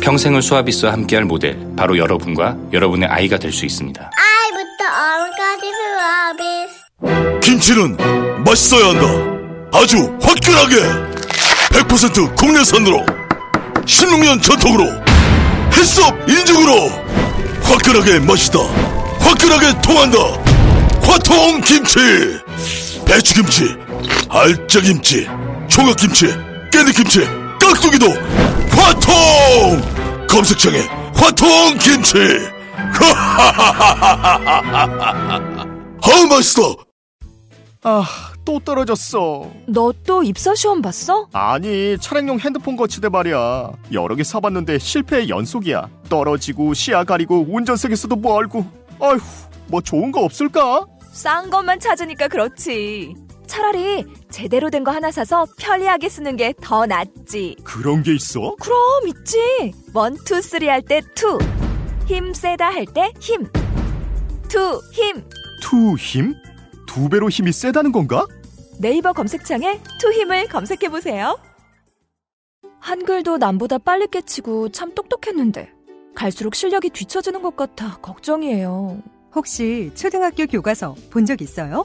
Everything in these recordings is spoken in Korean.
평생을 수아비스와 함께할 모델 바로 여러분과 여러분의 아이가 될 수 있습니다. 아이부터 어른까지 수아비 김치는 맛있어야 한다. 아주 화끈하게 100% 국내산으로 16년 전통으로 햇섭 인증으로 화끈하게 맛있다. 화끈하게 통한다. 화통 김치. 배추김치, 알짜김치, 총각김치, 깨잎김치, 깍두기도 화통. 검색창에 화통 김치. 아우 맛있어. 아, 또 떨어졌어. 너 또 입사 시험 봤어? 아니, 차량용 핸드폰 거치대 말이야. 여러 개 사봤는데 실패의 연속이야. 떨어지고, 시야 가리고, 운전석에서도 멀고. 아휴, 뭐 좋은 거 없을까? 싼 것만 찾으니까 그렇지 차라리 제대로 된 거 하나 사서 편리하게 쓰는 게 더 낫지 그런 게 있어? 그럼 있지 one, two, three 할 때 two. 힘 세다 할 때 힘. 투, 힘. 투 힘? 두 배로 힘이 세다는 건가? 네이버 검색창에 투 힘을 검색해 보세요. 한글도 남보다 빨리 깨치고 참 똑똑했는데 갈수록 실력이 뒤처지는 것 같아 걱정이에요. 혹시 초등학교 교과서 본 적 있어요?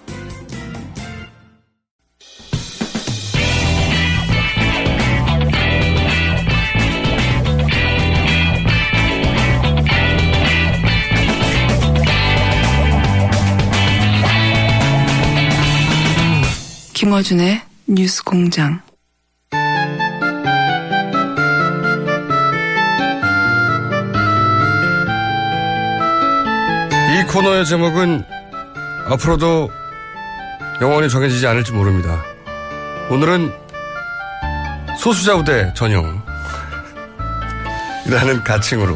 김어준의 뉴스 공장. 이 코너의 제목은 앞으로도 영원히 정해지지 않을지 모릅니다. 오늘은 소수자우대 전용 이라는 가칭으로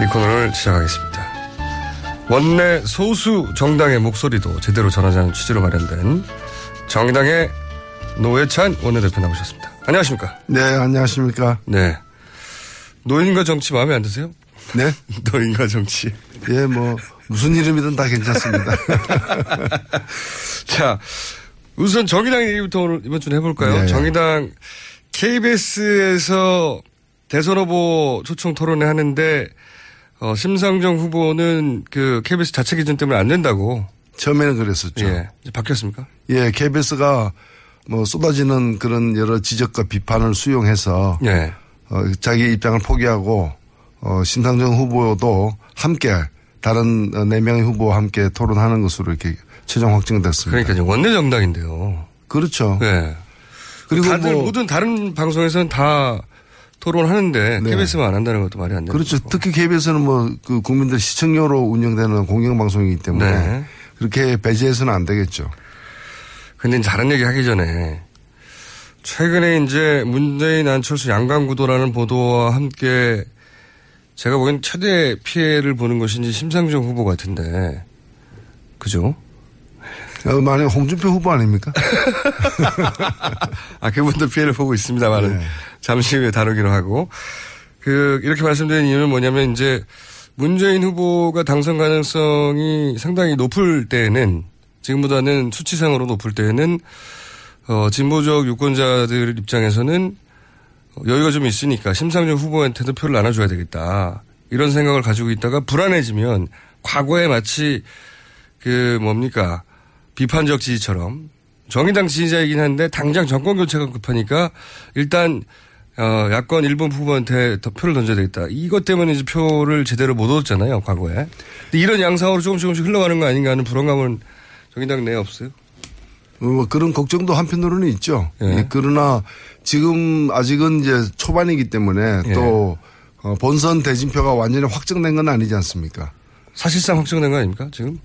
이 코너를 시작하겠습니다. 원내 소수 정당의 목소리도 제대로 전하자는 취지로 마련된 정당의 노회찬 원내대표 나오셨습니다. 안녕하십니까? 네, 안녕하십니까. 네. 노인과 정치 마음에 안 드세요? 네. 노인과 정치. 예, 뭐, 무슨 이름이든 다 괜찮습니다. 자, 우선 정의당 얘기부터 오늘 이번 주는 해볼까요? 네. 정의당 KBS에서 대선 후보 초청 토론회 하는데, 어, 심상정 후보는 그 KBS 자체 기준 때문에 안 된다고. 처음에는 그랬었죠. 예. 이제 바뀌었습니까? 예, KBS가 뭐 쏟아지는 그런 여러 지적과 비판을 수용해서 예. 어, 자기 입장을 포기하고 어, 신상정 후보도 함께 다른 어, 네 명의 후보와 함께 토론하는 것으로 이렇게 최종 확정됐습니다. 그러니까 원내 정당인데요. 그렇죠. 예. 그리고 다들 뭐 모든 다른 방송에서는 다 토론하는데 네. KBS만 안 한다는 것도 말이 안 되는 그렇죠. 거고. 특히 KBS는 뭐 그 국민들 시청료로 운영되는 공영방송이기 때문에 네. 그렇게 배제해서는 안 되겠죠. 근데 다른 얘기 하기 전에 최근에 이제 문재인 안철수 양강구도라는 보도와 함께 제가 보기엔 최대 피해를 보는 이제 심상정 후보 같은데 그죠? 어, 만약 홍준표 후보 아닙니까? 아 그분도 피해를 보고 있습니다만은 네. 잠시 후에 다루기로 하고 그 이렇게 말씀드린 이유는 뭐냐면 이제 문재인 후보가 당선 가능성이 상당히 높을 때에는 지금보다는 수치상으로 높을 때에는 어, 진보적 유권자들 입장에서는 여유가 좀 있으니까 심상정 후보한테도 표를 나눠줘야 되겠다. 이런 생각을 가지고 있다가 불안해지면 과거에 마치 그 뭡니까 비판적 지지처럼 정의당 지지자이긴 한데 당장 정권 교체가 급하니까 일단 어, 야권 일본 후보한테 더 표를 던져야 되겠다. 이것 때문에 이제 표를 제대로 못 얻었잖아요, 과거에. 이런 양상으로 조금씩 조금씩 흘러가는 거 아닌가 하는 불안감은 정의당 내에 없어요? 뭐 그런 걱정도 한편으로는 있죠. 예. 예, 그러나 지금 아직은 이제 초반이기 때문에 예. 또 어, 본선 대진표가 완전히 확정된 건 아니지 않습니까? 사실상 확정된 거 아닙니까 지금?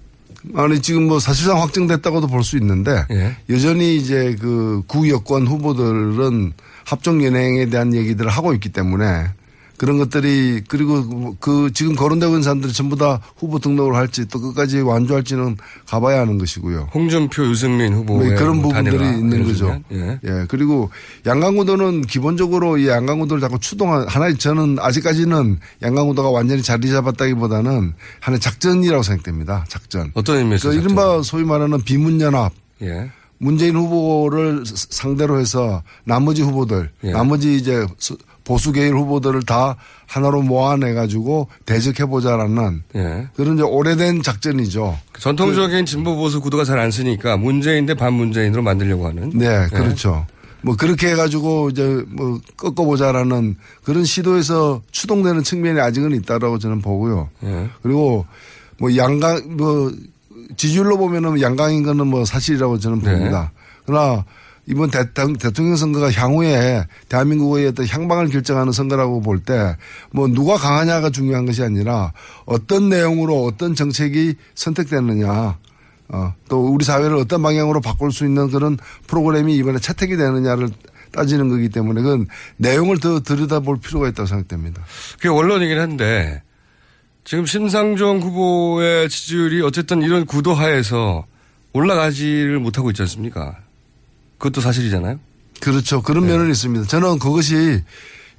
아니 지금 뭐 사실상 확정됐다고도 볼 수 있는데 예. 여전히 이제 그 구여권 후보들은 합종 연행에 대한 얘기들을 하고 있기 때문에 그런 것들이 그리고 그 지금 거론되고 있는 사람들이 전부 다 후보 등록을 할지 또 끝까지 완주할지는 가봐야 하는 것이고요. 홍준표, 유승민 후보의 뭐 그런 뭐 부분들이 있는 거죠. 예. 예. 그리고 양강구도는 기본적으로 이 양강구도를 자꾸 추동한 하나의 저는 아직까지는 양강구도가 완전히 자리 잡았다기보다는 하나의 작전이라고 생각됩니다. 작전. 어떤 의미에서 그? 이른바 소위 말하는 비문연합. 예. 문재인 후보를 스- 상대로 해서 나머지 후보들, 예. 나머지 이제 수- 보수 계열 후보들을 다 하나로 모아내 가지고 대적해 보자라는 예. 그런 이제 오래된 작전이죠. 전통적인 진보 보수 구도가 잘 안 쓰니까 문재인 대 반문재인으로 만들려고 하는. 네, 그렇죠. 뭐 그렇게 해가지고 이제 뭐 꺾어보자라는 그런 시도에서 추동되는 측면이 아직은 있다라고 저는 보고요. 예. 그리고 뭐 양강 뭐 지지율로 보면은 양강인 거는 뭐 사실이라고 저는 네. 봅니다. 그러나 이번 대통- 대통령 선거가 향후에 대한민국의 어떤 향방을 결정하는 선거라고 볼 때 뭐 누가 강하냐가 중요한 것이 아니라 어떤 내용으로 어떤 정책이 선택되느냐 어, 또 우리 사회를 어떤 방향으로 바꿀 수 있는 그런 프로그램이 이번에 채택이 되느냐를 따지는 거기 때문에 그건 내용을 더 들여다볼 필요가 있다고 생각됩니다. 그게 원론이긴 한데 지금 심상정 후보의 지지율이 어쨌든 이런 구도 하에서 올라가지를 못하고 있지 않습니까? 그것도 사실이잖아요. 그렇죠. 그런 면은 있습니다. 저는 그것이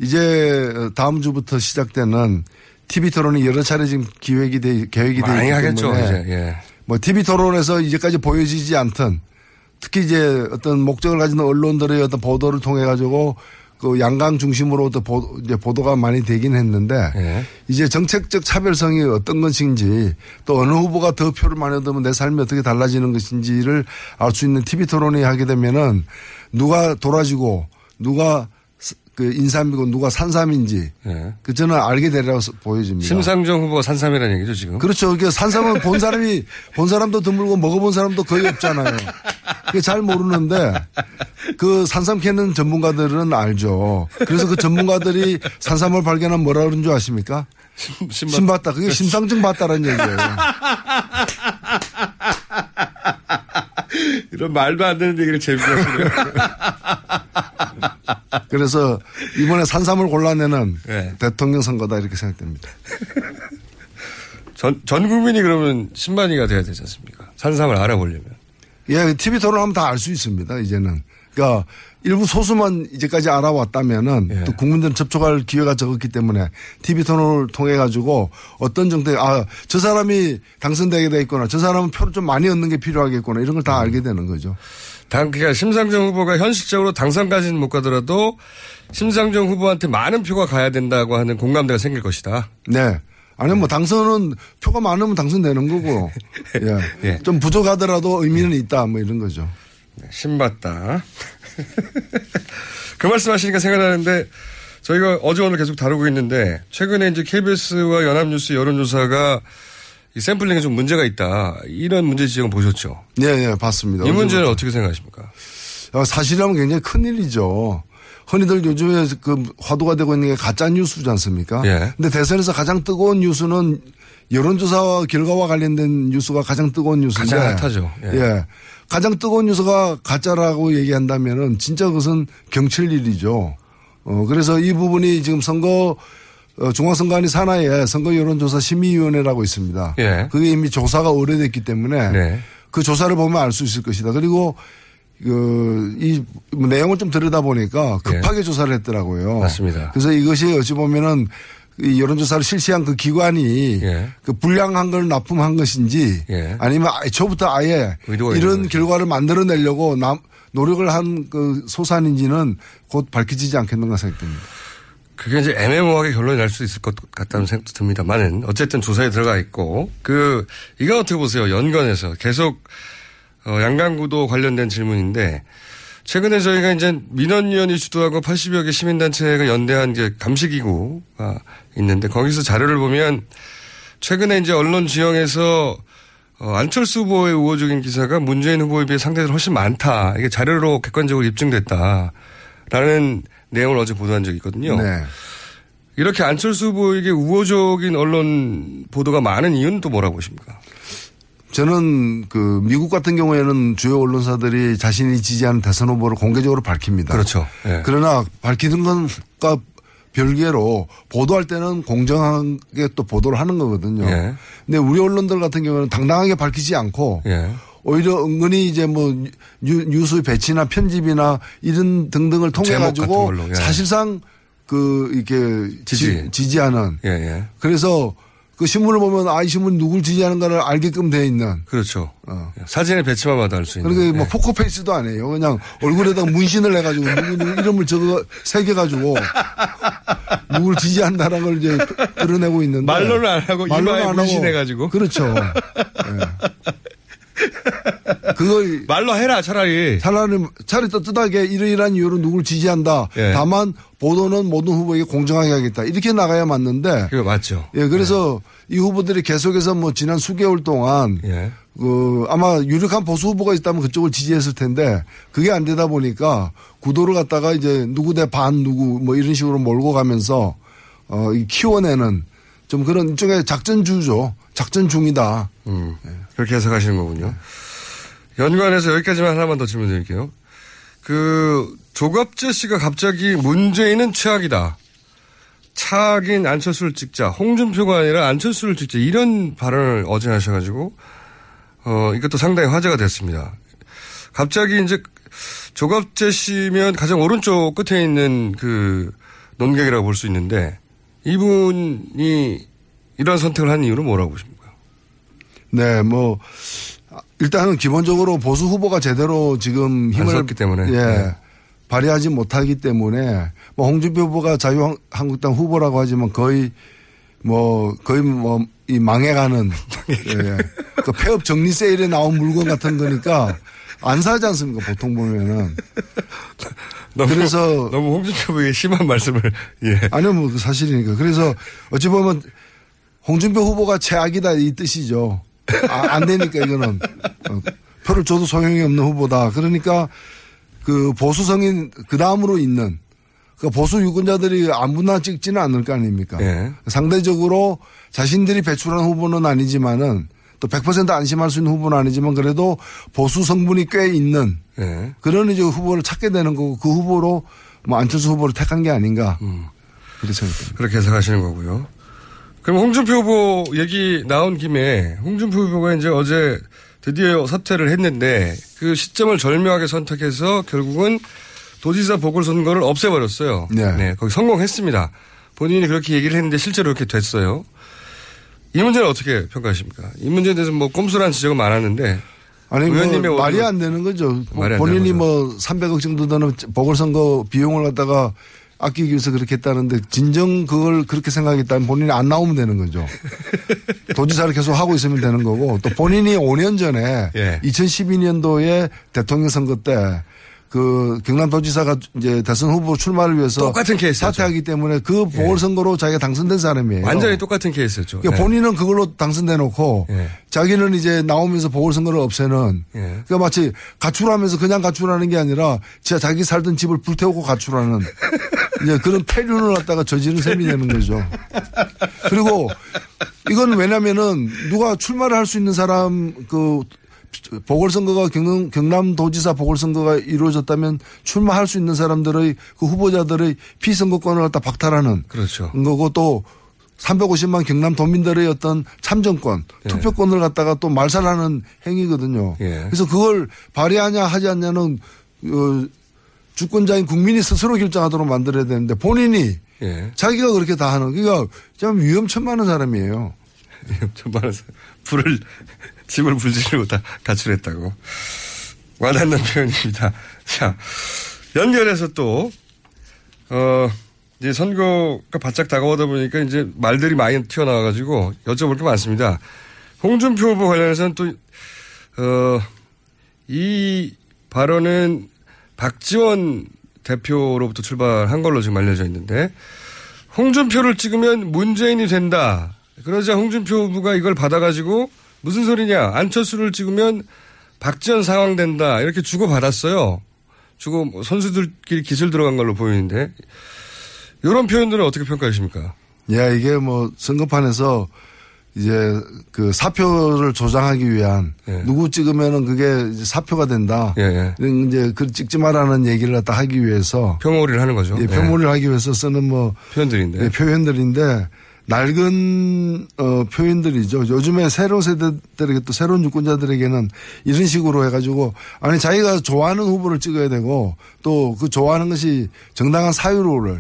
이제 다음 주부터 시작되는 TV 토론이 여러 차례 지금 기획이 돼, 계획이 되어 많이 있기 하겠죠. 때문에. 예. 뭐 TV 토론에서 이제까지 보여지지 않던 특히 이제 어떤 목적을 가진 언론들의 어떤 보도를 통해 가지고 그 양강 중심으로 또 보, 이제 보도가 많이 되긴 했는데 예. 이제 정책적 차별성이 어떤 것인지 또 어느 후보가 더 표를 많이 얻으면 내 삶이 어떻게 달라지는 것인지를 알 수 있는 TV 토론이 하게 되면은 누가 돌아지고 누가 스- 그 인삼이고 누가 산삼인지 예. 그 저는 알게 되리라고 보여집니다. 심상정 후보가 산삼이라는 얘기죠 지금. 그렇죠. 그게 산삼은 본 사람이 본 사람도 드물고 먹어본 사람도 거의 없잖아요. 잘 모르는데 그 산삼 캐는 전문가들은 알죠. 그래서 그 전문가들이 산삼을 발견하면 뭐라 그러는 줄 아십니까? 심- 심 봤다. 그게 심상정 봤다라는 얘기예요. 이런 말도 안 되는 얘기를 재밌게 하시네요. 그래서 이번에 산삼을 골라내는 네. 대통령 선거다 이렇게 생각됩니다. 전, 전 국민이 그러면 10만이가 돼야 되지 않습니까? 산삼을 알아보려면. 예, TV 토론 하면 다 알 수 있습니다. 이제는. 그러니까 일부 소수만 이제까지 알아왔다면은 예. 또 국민들은 접촉할 기회가 적었기 때문에 TV 토론을 통해 가지고 어떤 정책 아저 사람이 당선되게 돼 있거나 저 사람은 표를 좀 많이 얻는 게 필요하겠구나 이런 걸 다 알게 되는 거죠. 당, 그러니까 심상정 후보가 현실적으로 당선까지는 못 가더라도 심상정 후보한테 많은 표가 가야 된다고 하는 공감대가 생길 것이다. 네. 아니 뭐 당선은 표가 많으면 당선되는 거고 예. 예. 좀 부족하더라도 의미는 있다 뭐 이런 거죠. 신봤다. 그 말씀 하시니까 생각나는데 저희가 어제 오늘 계속 다루고 있는데 최근에 이제 KBS와 연합뉴스 여론조사가 이 샘플링에 좀 문제가 있다. 이런 문제 지적을 보셨죠. 네, 네, 봤습니다. 이 문제는 어떻게 생각하십니까? 어, 사실이라면 굉장히 큰 일이죠. 흔히들 요즘에 그 화두가 되고 있는 게 가짜 뉴스지 않습니까? 예. 근데 대선에서 가장 뜨거운 뉴스는 여론조사 결과와 관련된 뉴스가 가장 뜨거운 뉴스인데. 가장 핫하죠. 예. 예. 가장 뜨거운 뉴스가 가짜라고 얘기한다면은 진짜 그것은 경칠 일이죠. 어, 그래서 이 부분이 지금 선거 어, 중앙선관위 산하에 선거 여론조사 심의위원회라고 있습니다. 예. 그게 이미 조사가 오래됐기 때문에 네. 그 조사를 보면 알 수 있을 것이다. 그리고 그, 이 내용을 좀 들여다 보니까 급하게 조사를 했더라고요. 예. 맞습니다. 그래서 이것이 어찌 보면은 이 여론조사를 실시한 그 기관이 예. 그 불량한 걸 납품한 것인지 예. 아니면 처음부터 아예 이런. 결과를 만들어내려고 남, 노력을 한 그 소산인지는 곧 밝혀지지 않겠는가 생각됩니다. 그게 이제 애매모호하게 결론이 날 수 있을 것 같다는 생각도 듭니다만은 어쨌든 조사에 들어가 있고 그 이건 어떻게 보세요? 연관해서 계속 어, 양강구도 관련된 질문인데 최근에 저희가 이제 민원위원회 주도하고 80여 개 시민단체가 연대한 이제 감시기구가 있는데 거기서 자료를 보면 최근에 이제 언론 지형에서 어, 안철수 후보의 우호적인 기사가 문재인 후보에 비해 상대적으로 훨씬 많다. 이게 자료로 객관적으로 입증됐다. 라는 내용을 어제 보도한 적이 있거든요. 네. 이렇게 안철수 후보에게 우호적인 언론 보도가 많은 이유는 또 뭐라고 보십니까? 저는 그 미국 같은 경우에는 주요 언론사들이 자신이 지지하는 대선 후보를 공개적으로 밝힙니다. 그렇죠. 예. 그러나 밝히는 것과 별개로 보도할 때는 공정하게 또 보도를 하는 거거든요. 예. 근데 우리 언론들 같은 경우는 당당하게 밝히지 않고 예. 오히려 은근히 이제 뭐 뉴- 뉴스 배치나 편집이나 이런 등등을 통해 제목 가지고 예. 사실상 그 이렇게 지지. 지, 지하는 예, 예. 그래서 그 신문을 보면 아 이 신문 누굴 지지하는가를 알게끔 돼 있는 그렇죠. 어. 사진의 배치만 봐도 알수 있는. 그러니까 뭐 예. 포커페이스도 아니에요. 그냥 얼굴에다가 문신을 해가지고 누구 누구 이름을 적어 새겨가지고 누굴 지지한다라는 걸 이제 드러내고 있는데 말로는 안 하고 말로는 안 하고 문신해가지고. 그렇죠. 예. 그걸 말로 해라 차라리. 차라리 차라리 떳떳하게 이러이러한 이유로 누굴 지지한다. 예. 다만 보도는 모든 후보에게 공정하게 하겠다. 이렇게 나가야 맞는데 그거 맞죠. 예, 그래서 이 후보들이 계속해서 뭐 지난 수개월 동안 예. 그 아마 유력한 보수 후보가 있다면 그쪽을 지지했을 텐데 그게 안 되다 보니까 구도를 갖다가 이제 누구 대 반 누구 뭐 이런 식으로 몰고 가면서 어, 이 키워내는 좀 그런 일종의 작전주죠. 작전 중이다. 음, 그렇게 해석하시는 거군요. 연관해서 여기까지만 하나만 더 질문 드릴게요. 그, 조갑재 씨가 갑자기 문재인은 최악이다. 차악인 안철수를 찍자. 홍준표가 아니라 안철수를 찍자. 이런 발언을 어제 하셔가지고, 어, 이것도 상당히 화제가 됐습니다. 갑자기 이제 조갑재 씨면 가장 오른쪽 끝에 있는 그 논객이라고 볼 수 있는데, 이분이 이런 선택을 한 이유는 뭐라고 보십니까? 네, 뭐 일단은 기본적으로 보수 후보가 제대로 지금 안 힘을 섰기 때문에. 예. 네. 발휘하지 못하기 때문에 뭐 홍준표 후보가 자유한국당 후보라고 하지만 거의 뭐 거의 뭐 이 망해가는 예. 그 폐업 정리 세일에 나온 물건 같은 거니까 안 사지 않습니까 보통 보면은 너무, 그래서- 너무 홍준표 후보의 심한 말씀을 예. 아니요 뭐그 사실이니까 그래서 어찌 보면 홍준표 후보가 최악이다 이 뜻이죠 아, 안 되니까 이거는 어, 표를 줘도 소용이 없는 후보다 그러니까 그 보수 성인 그 다음으로 있는 그 보수 유권자들이 아무나 찍지는 않을 거 아닙니까 예. 상대적으로 자신들이 배출한 후보는 아니지만은 또 100% 안심할 수 있는 후보는 아니지만 그래도 보수 성분이 꽤 있는 예. 그런 이제 후보를 찾게 되는 거고 그 후보로 뭐 안철수 후보를 택한 게 아닌가. 그렇게 생각합니다. 그렇게 해석하시는 거고요. 그럼 홍준표 후보 얘기 나온 김에 홍준표 후보가 이제 어제 드디어 사퇴를 했는데 그 시점을 절묘하게 선택해서 결국은 도지사 보궐선거를 없애버렸어요. 네. 거기 성공했습니다. 본인이 그렇게 얘기를 했는데 실제로 그렇게 됐어요. 이 문제는 어떻게 평가하십니까? 이 문제에 대해서 뭐 꼼수라는 지적은 많았는데 아니 의원님의 뭐 말이 안 되는 거죠. 말이 안 본인이 되는 뭐 300억 정도 드는 보궐선거 비용을 갖다가 아끼기 위해서 그렇게 했다는데 진정 그걸 그렇게 생각했다면 본인이 안 나오면 되는 거죠. 도지사를 계속 하고 있으면 되는 거고 또 본인이 5년 전에 예. 2012년도에 대통령 선거 때 그 경남 도지사가 이제 대선 후보 출마를 위해서 똑같은 케이스였죠. 사퇴하기 때문에 그 보궐선거로 자기가 당선된 사람이에요. 완전히 똑같은 케이스였죠. 그러니까 네. 본인은 그걸로 당선돼 놓고 예. 자기는 이제 나오면서 보궐선거를 없애는 예. 그러니까 마치 가출하면서 그냥 가출하는 게 아니라 진짜 자기 살던 집을 불태우고 가출하는 이제 그런 폐륜을 갖다가 저지른 셈이 되는 거죠. 그리고 이건 왜냐면은 누가 출마를 할 수 있는 사람 그 보궐선거가 경남, 경남도지사 보궐선거가 이루어졌다면 출마할 수 있는 사람들의 그 후보자들의 피선거권을 갖다 박탈하는 그렇죠. 거고 또 350만 경남 도민들의 어떤 참정권, 예. 투표권을 갖다가 또 말살하는 행위거든요. 예. 그래서 그걸 발휘하냐 하지 않냐는 어, 주권자인 국민이 스스로 결정하도록 만들어야 되는데 본인이 예. 자기가 그렇게 다 하는 그러니까 좀 위험천만한 사람이에요. 전반에 불을 집을 불지르고 다 가출했다고 와닿는 표현입니다. 자 연결해서 또 어, 이제 선거가 바짝 다가오다 보니까 이제 말들이 많이 튀어나와가지고 여쭤볼 게 많습니다. 홍준표 후보 관련해서는 또, 어, 이 발언은 박지원 대표로부터 출발한 걸로 지금 알려져 있는데 홍준표를 찍으면 문재인이 된다. 그러자 홍준표 후보가 이걸 받아가지고 무슨 소리냐. 안철수를 찍으면 박지원 상황 된다. 이렇게 주고 받았어요. 주고 뭐 선수들끼리 기술 들어간 걸로 보이는데 이런 표현들은 어떻게 평가하십니까? 예, 이게 뭐 선거판에서 이제 그 사표를 조장하기 위한 예. 누구 찍으면은 그게 이제 사표가 된다. 예, 예. 이제 그 찍지 말라는 얘기를 갖다 하기 위해서 폄호를 하는 거죠. 예, 폄호를 하기 위해서 쓰는 뭐 표현들인데. 예, 표현들인데 낡은 어, 표현들이죠. 요즘에 새로운 세대들에게 또 새로운 유권자들에게는 이런 식으로 해가지고 아니 자기가 좋아하는 후보를 찍어야 되고 또 그 좋아하는 것이 정당한 사유를 어,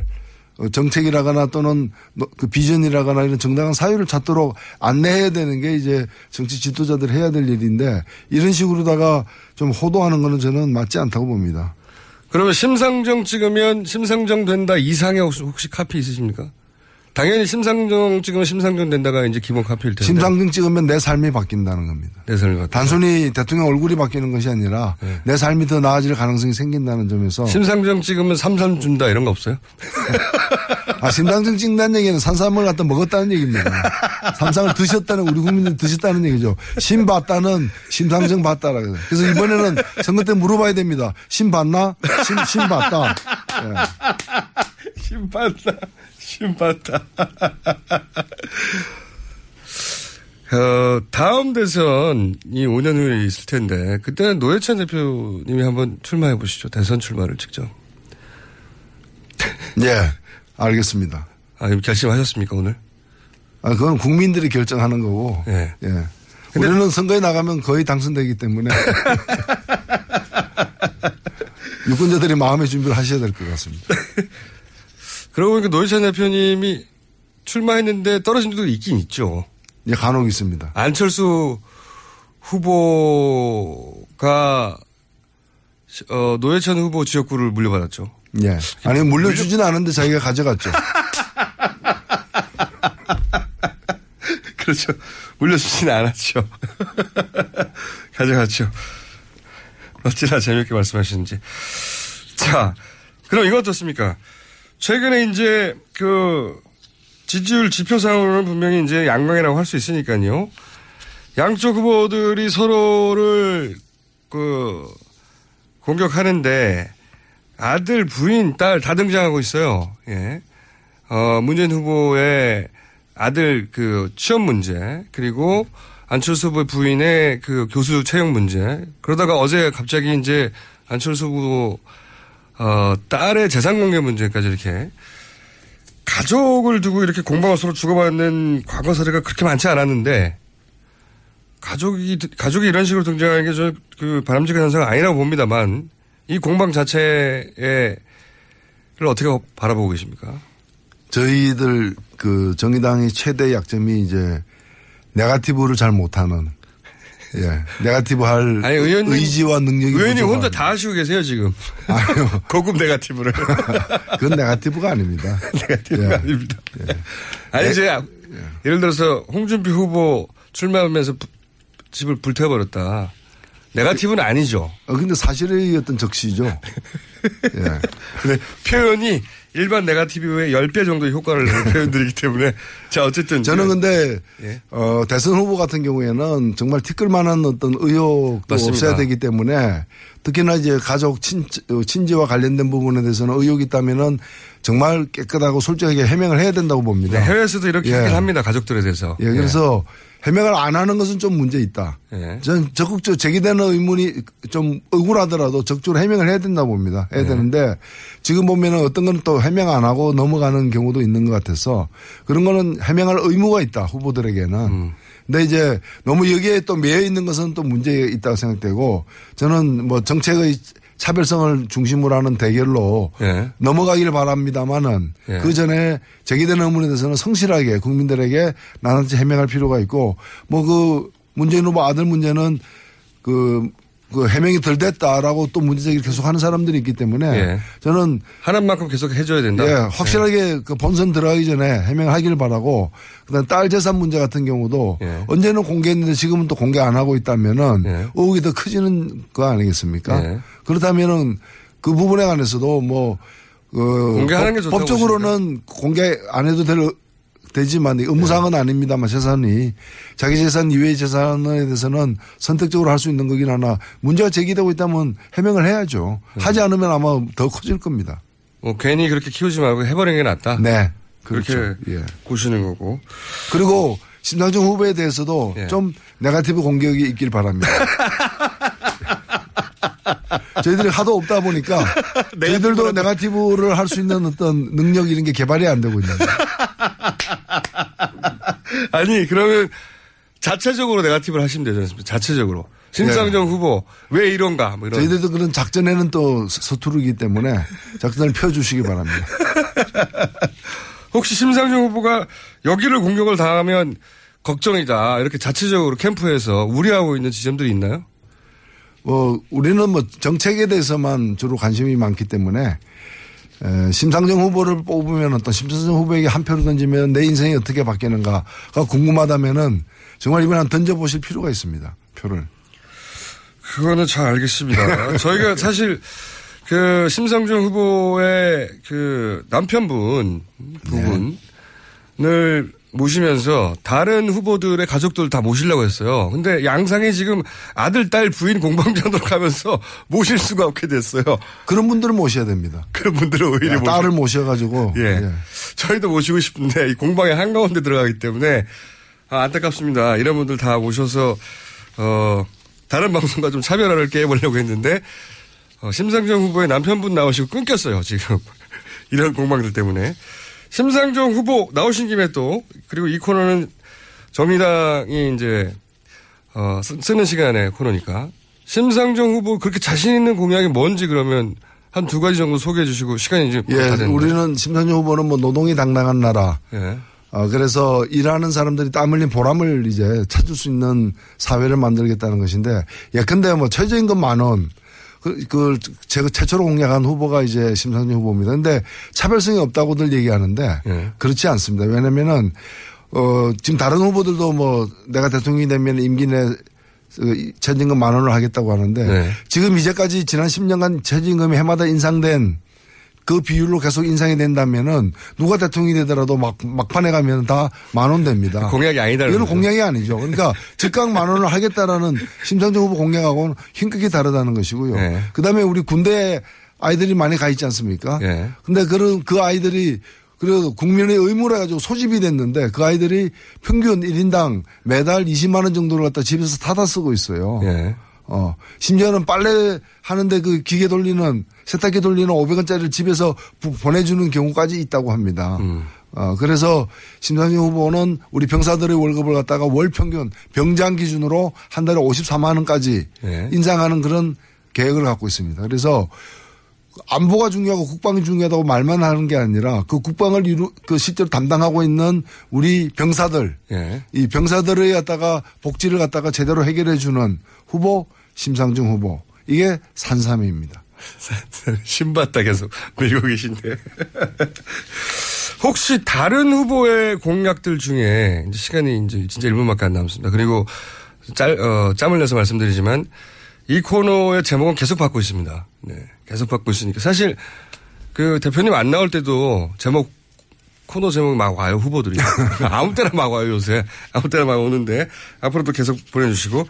정책이라거나 또는 뭐그 비전이라거나 이런 정당한 사유를 찾도록 안내해야 되는 게 이제 정치 지도자들이 해야 될 일인데 이런 식으로다가 좀 호도하는 거는 저는 맞지 않다고 봅니다. 그러면 심상정 찍으면 심상정 된다 이상의 혹시, 혹시 카피 있으십니까? 당연히 심상정 찍으면 심상정 된다가 이제 기본 카피일 텐데. 심상정 찍으면 내 삶이 바뀐다는 겁니다. 내 삶이 바뀐다. 단순히 대통령 얼굴이 바뀌는 것이 아니라 네. 내 삶이 더 나아질 가능성이 생긴다는 점에서 심상정 찍으면 삼삼 준다 이런 거 없어요? 아 심상정 찍는다는 얘기는 산삼을 갖다 먹었다는 얘기입니다. 삼상을 드셨다는 우리 국민들이 드셨다는 얘기죠. 심 봤다는 심상정 봤다라. 그래서 이번에는 선거 때 물어봐야 됩니다. 심 봤나? 심, 심 봤다. 예. 심 봤다. 심봤다. 어, 다음 대선이 5년 후에 있을 텐데, 그때는 노회찬 대표님이 한번 출마해 보시죠. 대선 출마를 직접. 예, 알겠습니다. 아, 결심하셨습니까, 오늘? 아, 그건 국민들이 결정하는 거고. 예. 예. 우리는 선거에 나가면 거의 당선되기 때문에. 유권자들이 마음의 준비를 하셔야 될 것 같습니다. 그러고 보니까 노회찬 대표님이 출마했는데 떨어진 적도 있긴 있죠. 예, 간혹 있습니다. 안철수 후보가 어, 노회찬 후보 지역구를 물려받았죠. 예. 아니, 물려주진 않은데 자기가 가져갔죠. 그렇죠. 물려주진 않았죠. 가져갔죠. 어찌나 재밌게 말씀하시는지. 자, 그럼 이거 어떻습니까? 최근에 이제 그 지지율 지표상으로는 분명히 이제 양강이라고 할 수 있으니까요. 양쪽 후보들이 서로를 그 공격하는데 아들, 부인, 딸 다 등장하고 있어요. 예. 어, 문재인 후보의 아들 그 취업 문제 그리고 안철수 후보의 부인의 그 교수 채용 문제 그러다가 어제 갑자기 이제 안철수 후보 어, 딸의 재산 공개 문제까지 이렇게 가족을 두고 이렇게 공방을 서로 주고받는 과거 사례가 그렇게 많지 않았는데 가족이 가족이 이런 식으로 등장하는 게 저 그 바람직한 현상은 아니라고 봅니다만 이 공방 자체를 어떻게 바라보고 계십니까? 저희들 그 정의당의 최대 약점이 이제 네가티브를 잘 못하는 예 네가티브 할 아니, 의원님- 의지와 능력이 의원님 혼자 부족한. 다 하시고 계세요 지금. 아니요 고급 네가티브를. 그건 네가티브가 아닙니다. 네가티브가 예. 아닙니다. 아니 이제 예를 들어서 홍준표 후보 출마하면서 부- 집을 불태워버렸다. 네가티브는 아니죠. 어, 근데 사실의 어떤 적시죠. 예. 근데 표현이 일반 네가티브의 10배 정도의 효과를 내는 표현들이기 때문에 자 어쨌든 저는 근데 예. 어, 대선 후보 같은 경우에는 정말 티끌만한 어떤 의혹도 맞습니다. 없어야 되기 때문에 특히나 이제 가족 친, 어, 친지와 관련된 부분에 대해서는 의혹이 있다면은 정말 깨끗하고 솔직하게 해명을 해야 된다고 봅니다. 네, 해외에서도 이렇게 예. 하긴 합니다. 가족들에 대해서. 예, 그래서 해명을 안 하는 것은 좀 문제 있다. 예. 전 적극적으로 제기되는 의문이 좀 억울하더라도 적극적으로 해명을 해야 된다고 봅니다. 해야 네. 되는데 지금 보면은 어떤 건 또 해명 안 하고 넘어가는 경우도 있는 것 같아서 그런 거는 해명할 의무가 있다 후보들에게는. 음. 근데 이제 너무 여기에 또 매여 있는 것은 또 문제 있다고 생각되고 저는 뭐 정책의 차별성을 중심으로 하는 대결로 예. 넘어가기를 바랍니다만은 예. 그 전에 제기되는 의문에 대해서는 성실하게 국민들에게 나눠지 해명할 필요가 있고 뭐 그 문재인 후보 아들 문제는 그, 그 해명이 덜 됐다라고 또 문제 제기를 계속 하는 사람들이 있기 때문에 예. 저는 하는 만큼 계속 해줘야 된다. 예, 확실하게 그 본선 들어가기 전에 해명하기를 바라고 그다음 딸 재산 문제 같은 경우도 예. 언제는 공개했는데 지금은 또 공개 안 하고 있다면은 예. 의혹이 더 커지는 거 아니겠습니까? 예. 그렇다면은 그 부분에 관해서도 뭐 어, 공개하는 게 좋다고 법적으로는 공개 안 해도 될 되지만 의무사항은 아닙니다만 재산이 자기 재산 이외의 재산에 대해서는 선택적으로 할 수 있는 거긴 하나 문제가 제기되고 있다면 해명을 해야죠. 하지 않으면 아마 더 커질 겁니다. 뭐 괜히 그렇게 키우지 말고 해버리는 게 낫다. 네. 그렇게 그렇죠. 예. 보시는 거고. 그리고 심상정 후보에 대해서도 예. 좀 네가티브 공격이 있길 바랍니다. 저희들이 하도 없다 보니까 저희들도 네가티브를 할 수 있는 어떤 능력 이런 게 개발이 안 되고 있는 거예요. 아니 그러면 자체적으로 네가티브를 하시면 되지 않습니까? 자체적으로. 심상정 후보 왜 이런가 뭐 이런. 네. 저희들도 그런 작전에는 또 서투르기 때문에 작전을 펴주시기 바랍니다. 혹시 심상정 후보가 여기를 공격을 당하면 걱정이다 이렇게 자체적으로 캠프에서 우려하고 있는 지점들이 있나요? 뭐 우리는 뭐 정책에 대해서만 주로 관심이 많기 때문에 에, 심상정 후보를 뽑으면 어떤 심상정 후보에게 한 표를 던지면 내 인생이 어떻게 바뀌는가가 궁금하다면은 정말 이번에 한 던져보실 필요가 있습니다. 표를. 그거는 잘 알겠습니다. 저희가 사실 그 심상정 후보의 그 남편분 부분을 모시면서 다른 후보들의 가족들 다 모시려고 했어요. 근데 양상이 지금 아들, 딸, 부인 공방전으로 가면서 모실 수가 없게 됐어요. 그런 분들을 모셔야 됩니다. 그런 분들을 오히려 모시- 딸을 모셔가지고 예. 예. 저희도 모시고 싶은데 이 공방의 한가운데 들어가기 때문에 아, 안타깝습니다. 이런 분들 다 모셔서 어 다른 방송과 좀 차별화를 깨보려고 했는데 어, 심상정 후보의 남편분 나오시고 끊겼어요 지금 이런 공방들 때문에 심상정 후보 나오신 김에 또 그리고 이 코너는 정의당이 이제 어, 쓰- 쓰는 시간에 코너니까 심상정 후보 그렇게 자신 있는 공약이 뭔지 그러면 한 두 가지 정도 소개해 주시고 시간이 이제 예, 다 됐는데. 우리는 심상정 후보는 뭐 노동이 당당한 나라. 예. 어, 그래서 일하는 사람들이 땀 흘린 보람을 이제 찾을 수 있는 사회를 만들겠다는 것인데 예컨대 뭐 최저임금 만 원. 그, 그, 제가 최초로 공약한 후보가 이제 심상정 후보입니다. 근데 차별성이 없다고들 얘기하는데 예. 그렇지 않습니다. 왜냐면은 어, 지금 다른 후보들도 뭐 내가 대통령이 되면 임기 내그 최저임금 만 원을 하겠다고 하는데 네. 지금 이제까지 지난 10년간 최저임금이 해마다 인상된 그 비율로 계속 인상이 된다면은 누가 대통령이 되더라도 막, 막판에 가면 다 만원 됩니다. 공약이 아니다는 이거는. 공약이 아니죠. 그러니까 즉각 만 원을 하겠다라는 심상정 후보 공약하고는 힘크게 다르다는 것이고요. 네. 그 다음에 우리 군대에 아이들이 많이 가 있지 않습니까? 예. 근데 그런 그 아이들이 그래도 국민의 의무로 해가지고 소집이 됐는데 그 아이들이 평균 1인당 매달 20만 원 정도를 갖다 집에서 타다 쓰고 있어요. 예. 어, 심지어는 빨래 하는데 그 기계 돌리는 세탁기 돌리는 500원짜리를 집에서 부- 보내주는 경우까지 있다고 합니다. 음. 어, 그래서 심상정 후보는 우리 병사들의 월급을 갖다가 월 평균 병장 기준으로 한 달에 54만 원까지 예. 인상하는 그런 계획을 갖고 있습니다. 그래서 안보가 중요하고 국방이 중요하다고 말만 하는 게 아니라 그 국방을 이루, 그 실제로 담당하고 있는 우리 병사들 예. 이 병사들을 갖다가 복지를 갖다가 제대로 해결해 주는 후보 심상정 후보 이게 산삼입니다. 신봤다 계속 밀고 계신데. 혹시 다른 후보의 공약들 중에 이제 시간이 이제 진짜 1분밖에 안 남습니다. 그리고 짤, 어, 짬을 내서 말씀드리지만 이 코너의 제목은 계속 바꾸고 있습니다. 네. 계속 바꾸고 있으니까. 사실 그 대표님 안 나올 때도 제목 코너 제목이 막 와요, 후보들이. 아무 때나 막 와요, 요새. 아무 때나 막 오는데 앞으로도 계속 보내주시고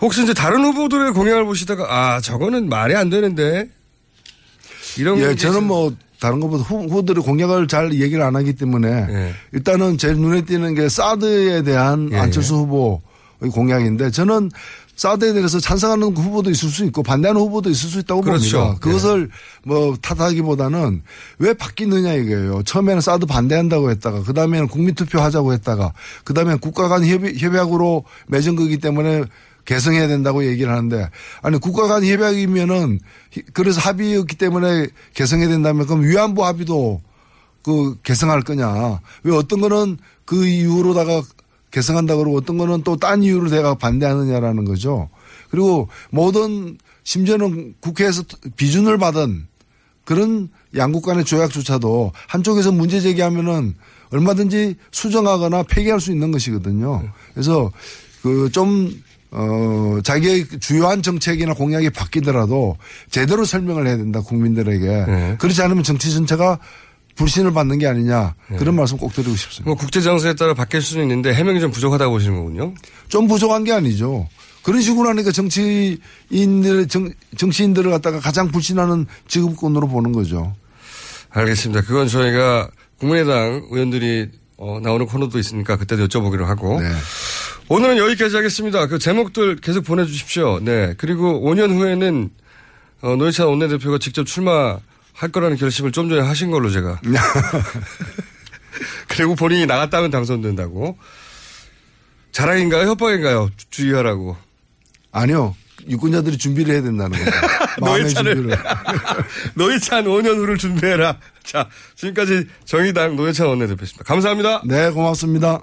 혹시 이제 다른 후보들의 공약을 보시다가 아, 저거는 말이 안 되는데 이런 예, 게 저는 뭐 다른 것보다 후, 후보들의 공약을 잘 얘기를 안 하기 때문에 예. 일단은 제일 눈에 띄는 게 사드에 대한 예, 안철수 후보의 공약인데 저는 사드에 대해서 찬성하는 후보도 있을 수 있고 반대하는 후보도 있을 수 있다고 그렇죠. 봅니다. 그것을 뭐 탓하기보다는 왜 바뀌느냐 이거예요. 처음에는 사드 반대한다고 했다가 그 다음에는 국민투표 하자고 했다가 그 다음에 국가 간 협의, 협약으로 맺은 거기 때문에 개성해야 된다고 얘기를 하는데 아니 국가 간 협약이면은 히- 그래서 합의였기 때문에 개성해야 된다면 그럼 위안부 합의도 그 개성할 거냐. 왜 어떤 거는 그 이유로다가 개성한다 그러고 어떤 거는 또 딴 이유로 내가 반대하느냐라는 거죠. 그리고 모든 심지어는 국회에서 비준을 받은 그런 양국 간의 조약조차도 한쪽에서 문제 제기하면은 얼마든지 수정하거나 폐기할 수 있는 것이거든요. 그래서 그 좀 어, 자기의 주요한 정책이나 공약이 바뀌더라도 제대로 설명을 해야 된다, 국민들에게. 네. 그렇지 않으면 정치 전체가 불신을 받는 게 아니냐 그런 말씀 꼭 드리고 싶습니다. 뭐 국제 정세에 따라 바뀔 수는 있는데 해명이 좀 부족하다고 보시는 거군요. 좀 부족한 게 아니죠. 그런 식으로 하니까 정치인들 정, 정치인들을 갖다가 가장 불신하는 지급권으로 보는 거죠. 알겠습니다. 그건 저희가 국민의당 의원들이 어, 나오는 코너도 있으니까 그때도 여쭤보기로 하고 네. 오늘은 여기까지 하겠습니다. 그 제목들 계속 보내주십시오. 네. 그리고 5년 후에는 어, 노회찬 원내대표가 직접 출마할 거라는 결심을 좀 전에 하신 걸로 제가. 그리고 본인이 나갔다면 당선된다고. 자랑인가요? 협박인가요? 주- 주의하라고. 아니요. 유권자들이 준비를 해야 된다는 거죠. 마음의 노회찬을. 준비를. 노회찬 5년 후를 준비해라. 자, 지금까지 정의당 노회찬 원내대표였습니다. 감사합니다. 네, 고맙습니다.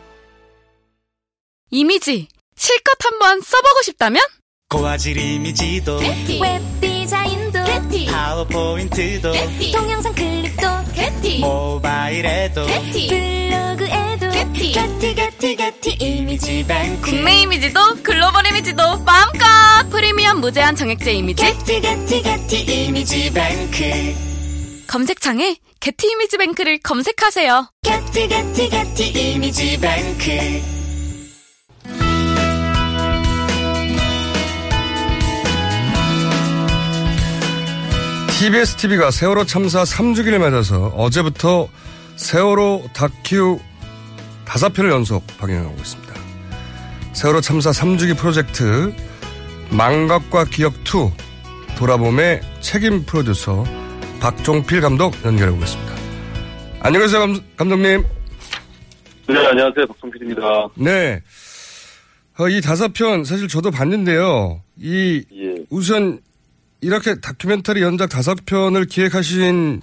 이미지 실컷 한번 써보고 싶다면? 고화질 이미지도 웹 디자인도 파워포인트도 동영상 클립도 모바일에도 블로그에도 게티. 게티 게티 이미지 뱅크. 국내 이미지도 글로벌 이미지도 마음껏! 프리미엄 무제한 정액제 이미지. 게티 게티 게티 이미지 뱅크. 검색창에 게티 이미지 뱅크를 검색하세요. 게티 게티 게티 이미지 뱅크 TBS TV가 세월호 참사 3주기를 맞아서 어제부터 세월호 다큐 다섯 편을 연속 방영하고 있습니다. 세월호 참사 3주기 프로젝트 망각과 기억2 돌아봄의 책임 프로듀서 박종필 감독 연결해 보겠습니다. 안녕하세요 감, 감독님. 네, 안녕하세요. 박성필입니다. 네. 어, 이 다섯 편 사실 저도 봤는데요. 이 예. 우선 이렇게 다큐멘터리 연작 다섯 편을 기획하신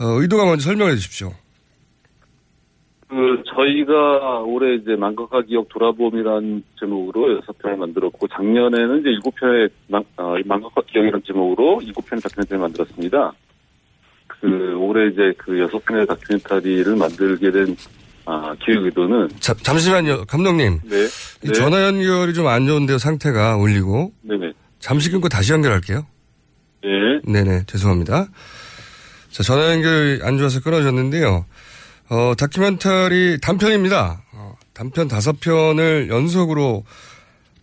어, 의도가 먼저 설명해 주십시오. 그, 저희가 올해 이제 망각과 기억 돌아봄이라는 제목으로 여섯 편을 만들었고, 작년에는 이제 일곱 편의 망, 어, 기억이라는 제목으로 일곱 편의 다큐멘터리를 만들었습니다. 그, 올해 이제 그 여섯 편의 다큐멘터리를 만들게 된, 아, 기획 의도는, 자, 잠시만요, 감독님. 네. 이 네. 전화 연결이 좀 안 좋은데요, 상태가 올리고. 네네. 잠시 끊고 다시 연결할게요. 예. 네네, 죄송합니다. 자, 전화 연결이 안 좋아서 끊어졌는데요. 어, 다큐멘터리 단편입니다. 어, 단편 다섯 편을 연속으로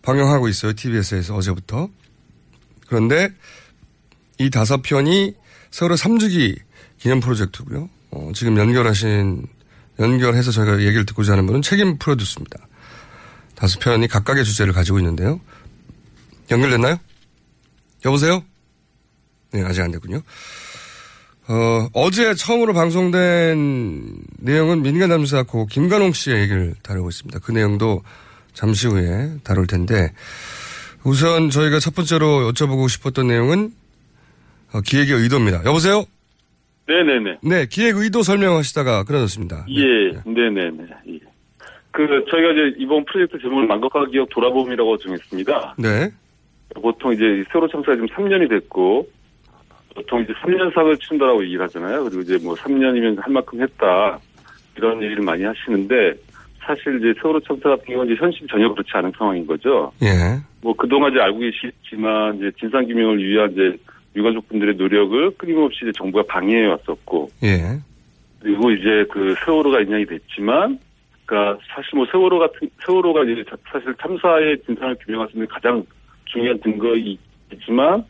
방영하고 있어요, TBS에서 어제부터. 그런데 이 다섯 편이 서로 3주기 기념 프로젝트고요. 어, 지금 연결하신, 연결해서 저희가 얘기를 듣고자 하는 분은 책임 프로듀스입니다. 다섯 편이 각각의 주제를 가지고 있는데요. 연결됐나요? 여보세요? 네, 아직 안 됐군요. 어, 어제 처음으로 방송된 내용은 민간 잠사 고 김관홍 씨의 얘기를 다루고 있습니다. 그 내용도 잠시 후에 다룰 텐데 우선 저희가 첫 번째로 여쭤보고 싶었던 내용은 어, 기획의 의도입니다. 여보세요? 네네네. 네, 기획 의도 설명하시다가 끊어졌습니다. 예, 네 네네. 예. 그, 저희가 이제 이번 프로젝트 제목을 망각과 기억 돌아봄이라고 정했습니다. 네. 보통 이제 세월호 참사가 지금 3년이 됐고 보통 이제 3년상을 치른다라고 얘기를 하잖아요. 그리고 이제 뭐 3년이면 할 만큼 했다 이런 얘기를 많이 하시는데 사실 이제 세월호 참사 같은 경우는 이제 현실 전혀 그렇지 않은 상황인 거죠. 예. 뭐 그동안 이제 알고 계시지만 이제 진상 규명을 위한 이제 유가족분들의 노력을 끊임없이 이제 정부가 방해해 왔었고 예. 그리고 이제 그 세월호가 인양이 됐지만, 그러니까 사실 뭐 세월호 같은 세월호가 이제 자- 사실 참사의 진상을 규명할 수 있는 가장 중요한 증거이지만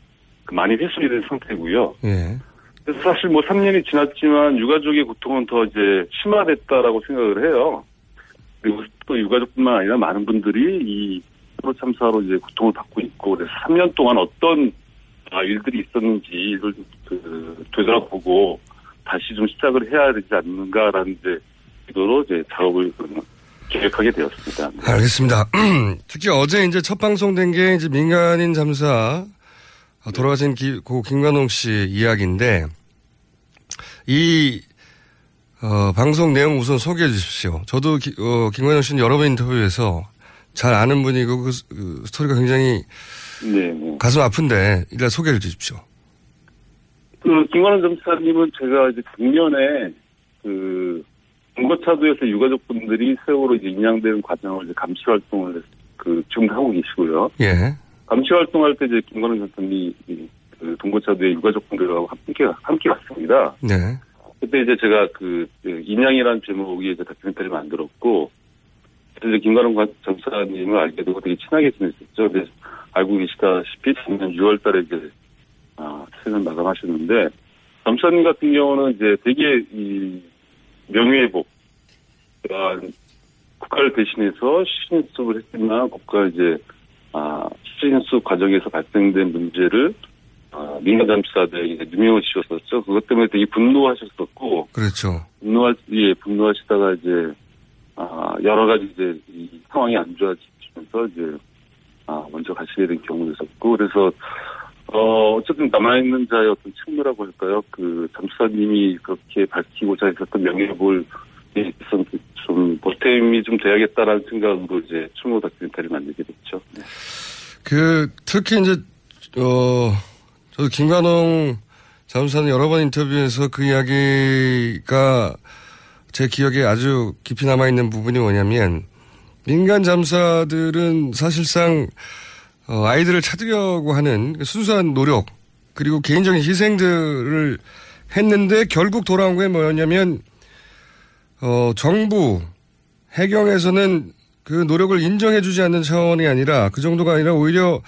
그 많이 훼손이 된 상태고요. 예. 그래서 사실 뭐 3년이 지났지만 유가족의 고통은 더 이제 심화됐다라고 생각을 해요. 그리고 또 유가족뿐만 아니라 많은 분들이 이 세월호 참사로 이제 고통을 받고 있고 그래서 3년 동안 어떤 아, 일들이 있었는지를 그 되돌아보고 다시 좀 시작을 해야 되지 않는가라는 이제 의도로 이제 작업을 계획하게 되었습니다. 알겠습니다. 특히 어제 이제 첫 방송된 게 이제 민간인 잠사 어, 돌아가신 기, 고 김관홍 씨 이야기인데 이 어, 방송 내용 우선 소개해 주십시오. 저도 기, 어, 김관영 씨는 여러 번 인터뷰에서 잘 아는 분이고 그, 그 스토리가 굉장히 네, 네. 가슴 아픈데 일단 소개해 주십시오. 그 김관원 점사님은 제가 이제 작년에 그 중고차도에서 유가족분들이 세월호 이제 인양되는 과정을 이제 감시 활동을 그 지금 하고 계시고요. 예. 감시 활동할 때 이제 김관원 점사님이 그 동고차도의 유가족분들하고 함께 함께 갔습니다. 네. 그때 이제 제가 그 인양이라는 제목의 이제 다큐멘터리를 만들었고 그래서 이제 김관원 점사님을 알게 되고 되게 친하게 지냈었죠. 근데 알고 계시다시피 작년 6월달에 이제 아, 최근 마감하셨는데 점사님 같은 경우는 이제 되게 이 명예회복, 그러니까 국가를 대신해서 시신수습을 했지만 국가 이제 아, 시신수습 과정에서 발생된 문제를 아, 민간 잠수사들에게 누명을 씌웠었죠. 그것 때문에 되게 분노하셨었고 그렇죠. 분노하 예 분노하시다가 이제 아, 여러 가지 이제 이 상황이 안 좋아지면서 이제 아, 먼저 가시게 된 경우도 있었고 그래서 어, 어쨌든 남아있는 자의 어떤 책무라고 할까요? 그, 잠수사님이 그렇게 밝히고자 했었던 명예볼, 좀, 보탬이 좀 돼야겠다라는 생각으로 이제 추모 다큐멘터리를 만들게 됐죠. 네. 그, 특히 이제, 어, 저도 김관홍 잠수사는 여러 번 인터뷰에서 그 이야기가 제 기억에 아주 깊이 남아있는 부분이 뭐냐면, 민간 잠수사들은 사실상 어, 아이들을 찾으려고 하는 순수한 노력 그리고 개인적인 희생들을 했는데 결국 돌아온 게 뭐였냐면 어, 정부 해경에서는 그 노력을 인정해주지 않는 차원이 아니라 그 정도가 아니라 오히려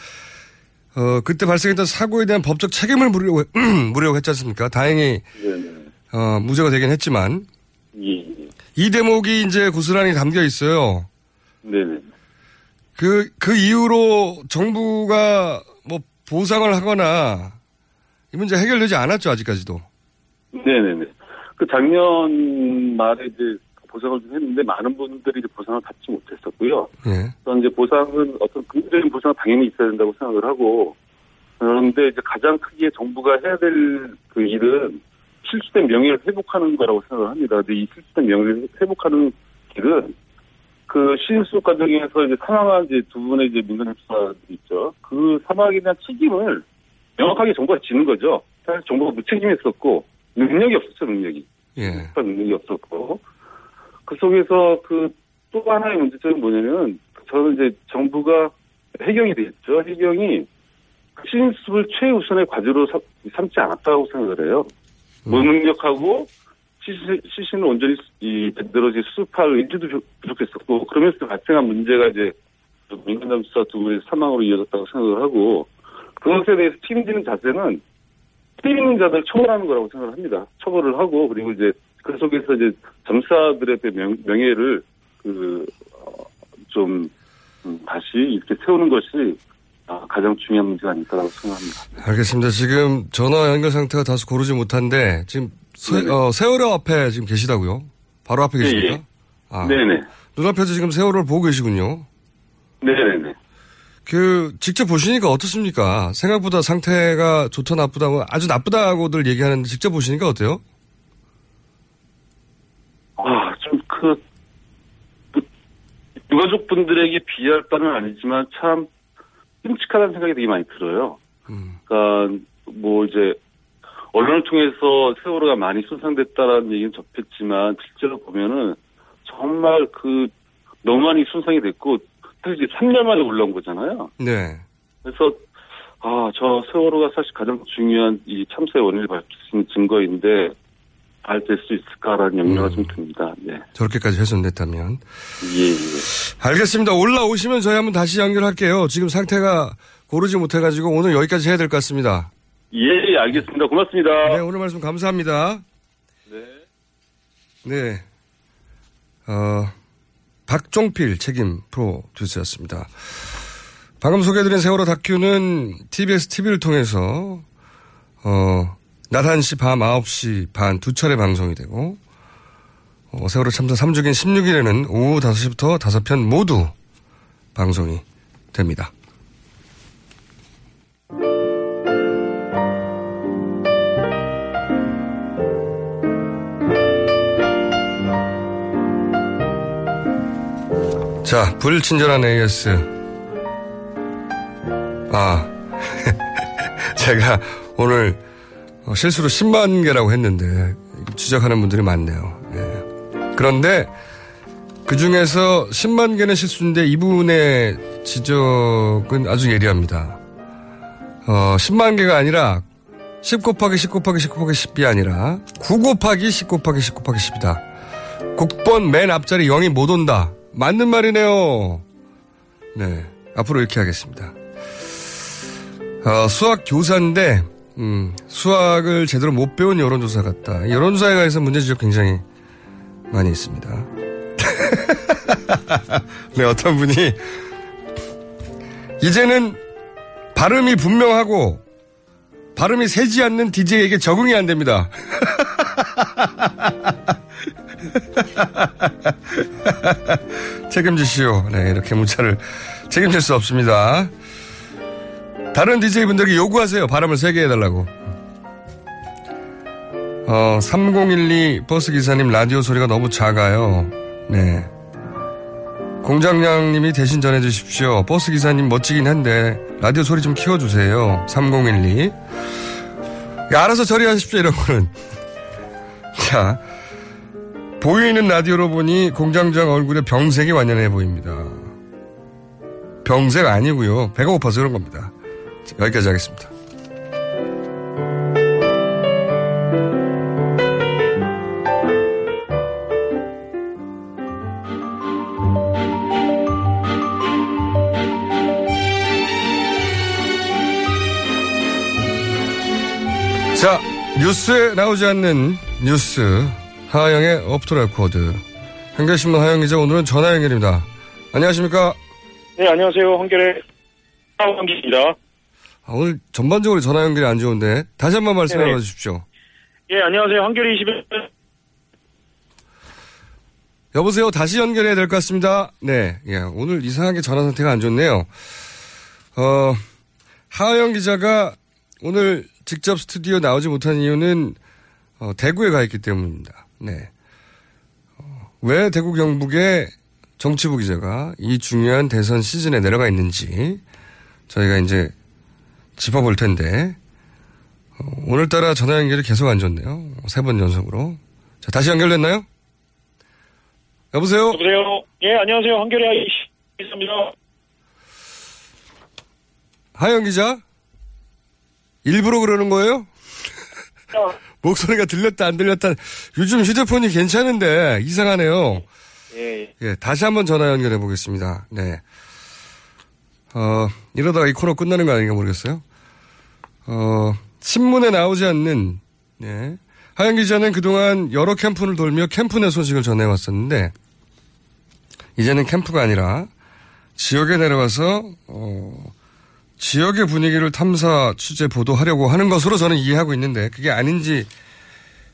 어, 그때 발생했던 사고에 대한 법적 책임을 물으려고, 물으려고 했지 않습니까? 다행히, 어, 무죄가 되긴 했지만. 예. 이 대목이 이제 고스란히 담겨 있어요. 네네. 그, 그 이후로 정부가 뭐 보상을 하거나 이 문제 해결되지 않았죠, 아직까지도. 네네네. 그 작년 말에 이제 보상을 좀 했는데 많은 분들이 이제 보상을 받지 못했었고요. 예. 그래서 이제 보상은 어떤 근본적인 보상은 당연히 있어야 된다고 생각을 하고 그런데 이제 가장 크게 정부가 해야 될 그 일은 실수된 명예를 회복하는 거라고 생각을 합니다. 근데 이 실수된 명예를 회복하는 길은 그 시인수 과정에서 이제 사망한 이제 두 분의 이제 민간 협사들이 있죠. 그 사망에 대한 책임을 명확하게 정부가 지는 거죠. 사실 정부가 무책임했었고 능력이 없었죠, 능력이. 예. 능력이 없었고 그 속에서 그 또 하나의 문제점이 뭐냐면 저는 이제 정부가 해경이 되겠죠. 해경이 시인수습을 최우선의 과제로 삼- 삼지 않았다고 생각을 해요. 무능력하고 시신, 시신을 온전히 이 이제 수습할 의지도 부- 부족했었고 그러면서 발생한 문제가 이제 민간잠수사 두 분의 사망으로 이어졌다고 생각을 하고 그것에 대해서 책임지는 자세는 책임 있는 자들 처벌하는 거라고 생각을 합니다. 처벌을 하고 그리고 이제 그 속에서 이제 점사들의 명, 명예를 그좀 다시 이렇게 세우는 것이 아, 가장 중요한 문제가 아닐까라고 생각합니다. 알겠습니다. 지금 전화 연결 상태가 다소 고르지 못한데 지금 세, 어, 세월호 앞에 지금 계시다고요? 바로 앞에 네, 계십니까? 예. 아, 네네. 눈앞에서 지금 세월호를 보고 계시군요. 네네네. 그 직접 보시니까 어떻습니까? 생각보다 상태가 좋다 나쁘다고 아주 나쁘다고들 얘기하는데 직접 보시니까 어때요? 아, 좀 그, 그, 유가족 분들에게 비할 바는 아니지만 참 끔찍하다는 생각이 되게 많이 들어요. 그러니까 뭐 이제 언론을 통해서 세월호가 많이 손상됐다라는 얘기는 접했지만 실제로 보면은 정말 그 너무 많이 손상이 됐고 이제 3년 만에 올라온 거잖아요. 네. 그래서 아, 저 세월호가 사실 가장 중요한 이 참사의 원인을 밝힐 수 있는 증거인데 알될 수 있을까라는 염려가 좀 듭니다. 네. 저렇게까지 훼손됐다면. 예, 예. 알겠습니다. 올라오시면 저희 한번 다시 연결할게요. 지금 상태가 고르지 못해가지고 오늘 여기까지 해야 될 것 같습니다. 예, 예, 알겠습니다. 고맙습니다. 네, 오늘 말씀 감사합니다. 네. 네. 어, 박종필 책임 프로듀서였습니다. 방금 소개해드린 세월호 다큐는 TBS TV를 통해서, 어, 낮 1시 밤 9시 반 두 차례 방송이 되고, 어, 세월호 참사 3주기인 16일에는 오후 5시부터 5편 모두 방송이 됩니다. 자, 불친절한 AS. 아, 제가 오늘 어, 실수로 10만 개라고 했는데 지적하는 분들이 많네요. 예. 그런데 그 중에서 10만 개는 실수인데 이분의 지적은 아주 예리합니다. 어, 10만 개가 아니라 10 곱하기 10 곱하기 10 곱하기 10이 아니라 9 곱하기 10 곱하기 10 곱하기 10이다. 국번 맨 앞자리 0이 못 온다. 맞는 말이네요. 네. 앞으로 이렇게 하겠습니다. 어, 수학 교사인데, 음, 수학을 제대로 못 배운 여론조사 같다. 여론조사에 관해서 문제 지적 굉장히 많이 있습니다. 네, 어떤 분이, 이제는 발음이 분명하고, 발음이 세지 않는 DJ에게 적응이 안 됩니다. 책임지시오. 네, 이렇게 문자를 책임질 수 없습니다. 다른 DJ분들에게 요구하세요. 발음을 세게 해달라고. 어, 3012 버스기사님 라디오 소리가 너무 작아요. 네. 공장장님이 대신 전해주십시오. 버스기사님 멋지긴 한데, 라디오 소리 좀 키워주세요. 3012. 야, 알아서 처리하십시오, 이런 거는. 자, 보이는 라디오로 보니 공장장 얼굴에 병색이 완연해 보입니다. 병색 아니고요. 배가 고파서 그런 겁니다. 자, 여기까지 하겠습니다. 자, 뉴스에 나오지 않는 뉴스 하어영의 off the record 한겨레신문 하어영 기자 오늘은 전화 연결입니다. 안녕하십니까? 네, 안녕하세요. 한겨레 하어영입니다. 아, 오늘 전반적으로 전화 연결이 안 좋은데 다시 한 번 말씀해 네네. 주십시오. 예, 안녕하세요. 한겨레21. 여보세요. 다시 연결해야 될 것 같습니다. 네, 예, 오늘 이상하게 전화 상태가 안 좋네요. 어, 하영 기자가 오늘 직접 스튜디오 나오지 못한 이유는 어, 대구에 가 있기 때문입니다. 네. 어, 왜 대구 경북에 정치부 기자가 이 중요한 대선 시즌에 내려가 있는지 저희가 이제 짚어볼 텐데 어, 오늘따라 전화 연결이 계속 안 좋네요. 세 번 연속으로. 자, 다시 연결됐나요? 여보세요? 여보세요. 예, 안녕하세요. 한결의 이십입니다. 하영 기자? 일부러 그러는 거예요? 목소리가 들렸다 안 들렸다. 요즘 휴대폰이 괜찮은데 이상하네요. 예, 예, 다시 한번 전화 연결해 보겠습니다. 네. 어, 이러다가 이 코너 끝나는 거 아닌가 모르겠어요. 어, 신문에 나오지 않는, 예. 하영 기자는 그동안 여러 캠프를 돌며 캠프 내 소식을 전해왔었는데, 이제는 캠프가 아니라 지역에 내려가서, 어, 지역의 분위기를 탐사, 취재, 보도하려고 하는 것으로 저는 이해하고 있는데, 그게 아닌지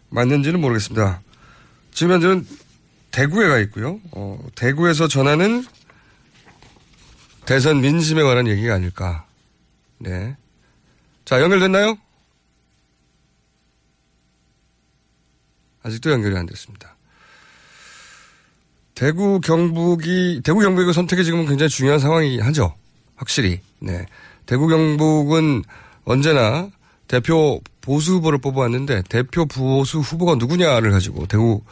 맞는지는 모르겠습니다. 지금 현재는 대구에 가 있고요. 어, 대구에서 전하는 대선 민심에 관한 얘기가 아닐까. 네. 자, 연결됐나요? 아직도 연결이 안 됐습니다. 대구 경북이, 대구 경북의 선택이 지금 굉장히 중요한 상황이 하죠. 확실히. 네. 대구 경북은 언제나 대표 보수 후보를 뽑아왔는데 대표 보수 후보가 누구냐를 가지고 대구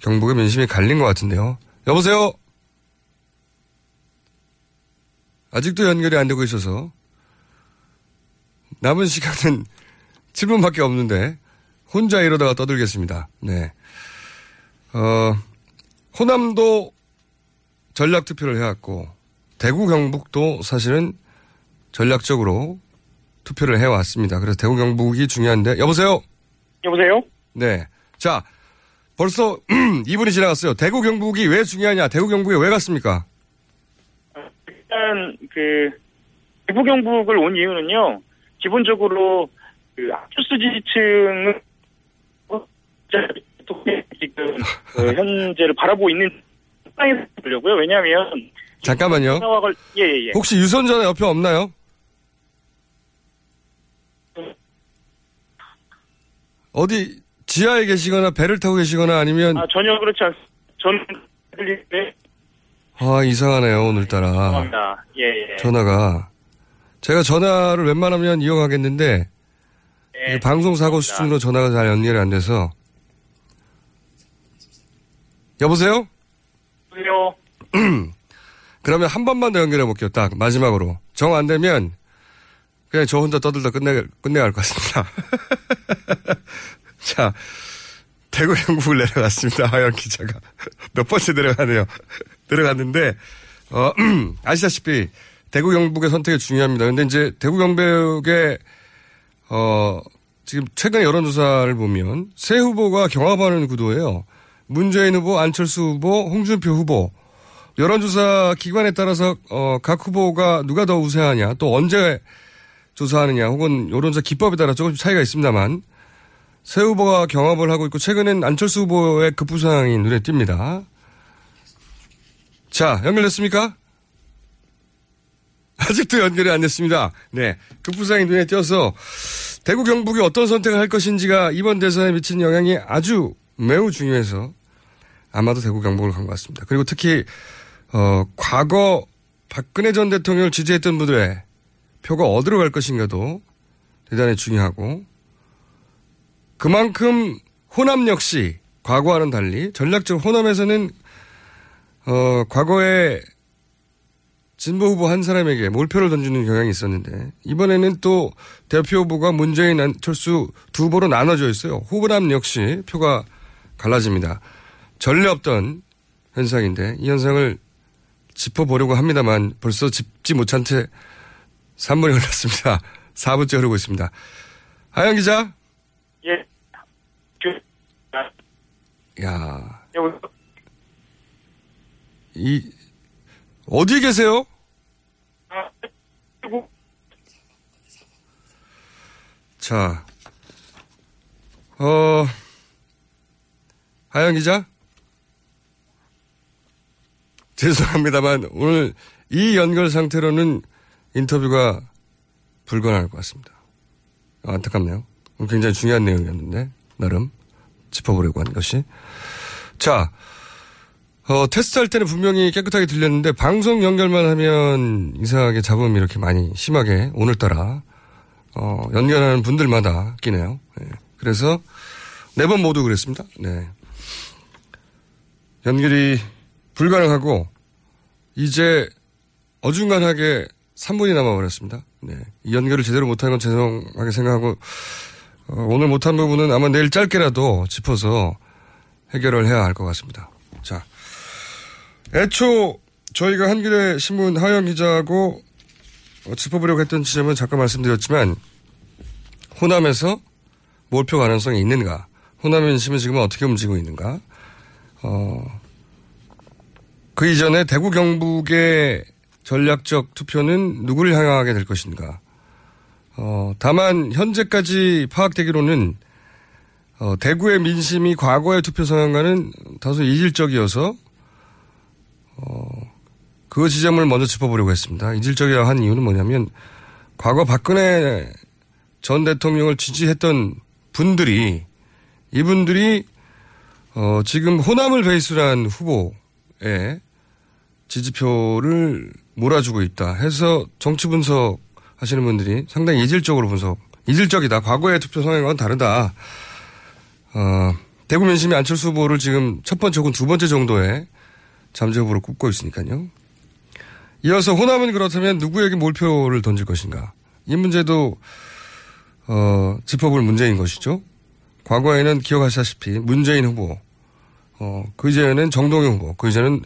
경북의 민심이 갈린 것 같은데요. 여보세요? 아직도 연결이 안 되고 있어서 남은 시간은 7분밖에 없는데 혼자 이러다가 떠들겠습니다. 네. 어, 호남도 전략 투표를 해왔고 대구 경북도 사실은 전략적으로 투표를 해왔습니다. 그래서 대구 경북이 중요한데 여보세요? 여보세요? 네. 자, 벌써 2분이 지나갔어요. 대구 경북이 왜 중요하냐? 대구 경북에 왜 갔습니까? 일단 그 대구 경북을 온 이유는요. 기본적으로 그 압수수 지지층은 지금 그 현재를 바라보고 있는 상황에서 보려고요. 왜냐하면 잠깐만요. 상황을 예예예. 예, 혹시 유선전화 옆에 없나요? 어디 지하에 계시거나 배를 타고 계시거나 아니면 아 전혀 그렇지 않. 저는 아, 이상하네요, 오늘따라. 죄송합니다. 예, 예. 전화가. 제가 전화를 웬만하면 이용하겠는데, 예. 이게 방송 사고 수준으로 전화가 잘 연결이 안 돼서. 여보세요? 여보세요? 그러면 한 번만 더 연결해 볼게요, 딱, 마지막으로. 정 안 되면, 그냥 저 혼자 떠들다 끝내, 끝내갈 것 같습니다. 자, 대구 영국을 내려갔습니다. 하영 기자가. 몇 번째 내려가네요. 내려갔는데, 어, 아시다시피, 대구 경북의 선택이 중요합니다. 근데 이제 대구 경북의, 어, 지금 최근 여론조사를 보면 세 후보가 경합하는 구도예요. 문재인 후보, 안철수 후보, 홍준표 후보. 여론조사 기관에 따라서 어, 각 후보가 누가 더 우세하냐, 또 언제 조사하느냐, 혹은 여론조사 기법에 따라 조금씩 차이가 있습니다만 새 후보가 경합을 하고 있고 최근엔 안철수 후보의 급부상이 눈에 띕니다. 자, 연결됐습니까? 아직도 연결이 안 됐습니다. 네. 급부상이 눈에 띄어서 대구 경북이 어떤 선택을 할 것인지가 이번 대선에 미친 영향이 아주 매우 중요해서 아마도 대구 경북을 간 것 같습니다. 그리고 특히 어, 과거 박근혜 전 대통령을 지지했던 분들의 표가 어디로 갈 것인가도 대단히 중요하고 그만큼 호남 역시 과거와는 달리 전략적 호남에서는 어, 과거에 진보 후보 한 사람에게 몰표를 던지는 경향이 있었는데 이번에는 또 대표 후보가 문재인 안철수 두 후보로 나눠져 있어요. 호남 역시 표가 갈라집니다. 전례 없던 현상인데 이 현상을 짚어보려고 합니다만 벌써 짚지 못한 채 3분이 흘렀습니다. 4분째 흐르고 있습니다. 하영 기자. 예. 그, 야, 여보세요? 이 어디 계세요? 자, 어, 하영 기자? 죄송합니다만, 오늘 이 연결 상태로는 인터뷰가 불가능할 것 같습니다. 아, 안타깝네요. 굉장히 중요한 내용이었는데, 나름 짚어보려고 한 것이. 자, 어, 테스트 할 때는 분명히 깨끗하게 들렸는데, 방송 연결만 하면 이상하게 잡음이 이렇게 많이 심하게 오늘따라, 어, 연결하는 분들마다 끼네요. 네. 그래서 네 번 모두 그랬습니다. 네. 연결이 불가능하고 이제 어중간하게 3분이 남아버렸습니다. 네. 이 연결을 제대로 못한 건 죄송하게 생각하고 어, 오늘 못한 부분은 아마 내일 짧게라도 짚어서 해결을 해야 할 것 같습니다. 자, 애초 저희가 한겨레 신문 하영 기자하고 어, 짚어보려고 했던 지점은 잠깐 말씀드렸지만 호남에서 몰표 가능성이 있는가? 호남 민심은 지금 어떻게 움직이고 있는가? 어, 그 이전에 대구 경북의 전략적 투표는 누구를 향하게 될 것인가? 어, 다만 현재까지 파악되기로는 어, 대구의 민심이 과거의 투표 성향과는 다소 이질적이어서 어, 그 지점을 먼저 짚어보려고 했습니다. 이질적이라 한 이유는 뭐냐면 과거 박근혜 전 대통령을 지지했던 분들이 이분들이 어, 지금 호남을 베이스로 한 후보에 지지표를 몰아주고 있다 해서 정치 분석 하시는 분들이 상당히 이질적으로 분석, 이질적이다. 과거의 투표 성향과는 다르다. 어, 대구 민심이 안철수 후보를 지금 첫 번째 혹은 두 번째 정도의 잠재 후보로 꼽고 있으니까요. 이어서 호남은 그렇다면 누구에게 몰표를 던질 것인가. 이 문제도 어, 짚어볼 문제인 것이죠. 과거에는 기억하시다시피 문재인 후보, 어, 그 이전에는 정동영 후보, 그 이전은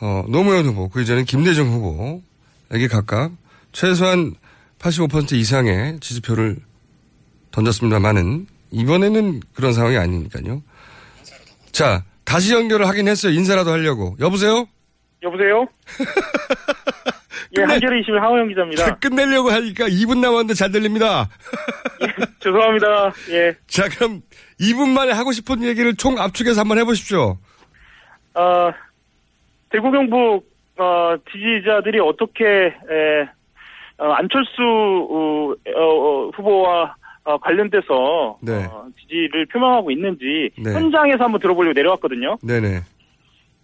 어, 노무현 후보, 그 이전엔 김대중 후보에게 각각 최소한 85% 이상의 지지표를 던졌습니다만은 이번에는 그런 상황이 아니니까요. 자, 다시 연결을 하긴 했어요. 인사라도 하려고. 여보세요? 여보세요? 예, 한겨레 21 하호영 기자입니다. 끝내려고 하니까 2분 남았는데 잘 들립니다. 죄송합니다. 예. 자, 그럼 2분 만에 하고 싶은 얘기를 총 압축해서 한번 해보십시오. 어, 대구 경북 어, 지지자들이 어떻게 에, 어, 안철수 어, 어, 후보와 어, 관련돼서 네. 어, 지지를 표명하고 있는지 네. 현장에서 한번 들어보려고 내려왔거든요. 네네.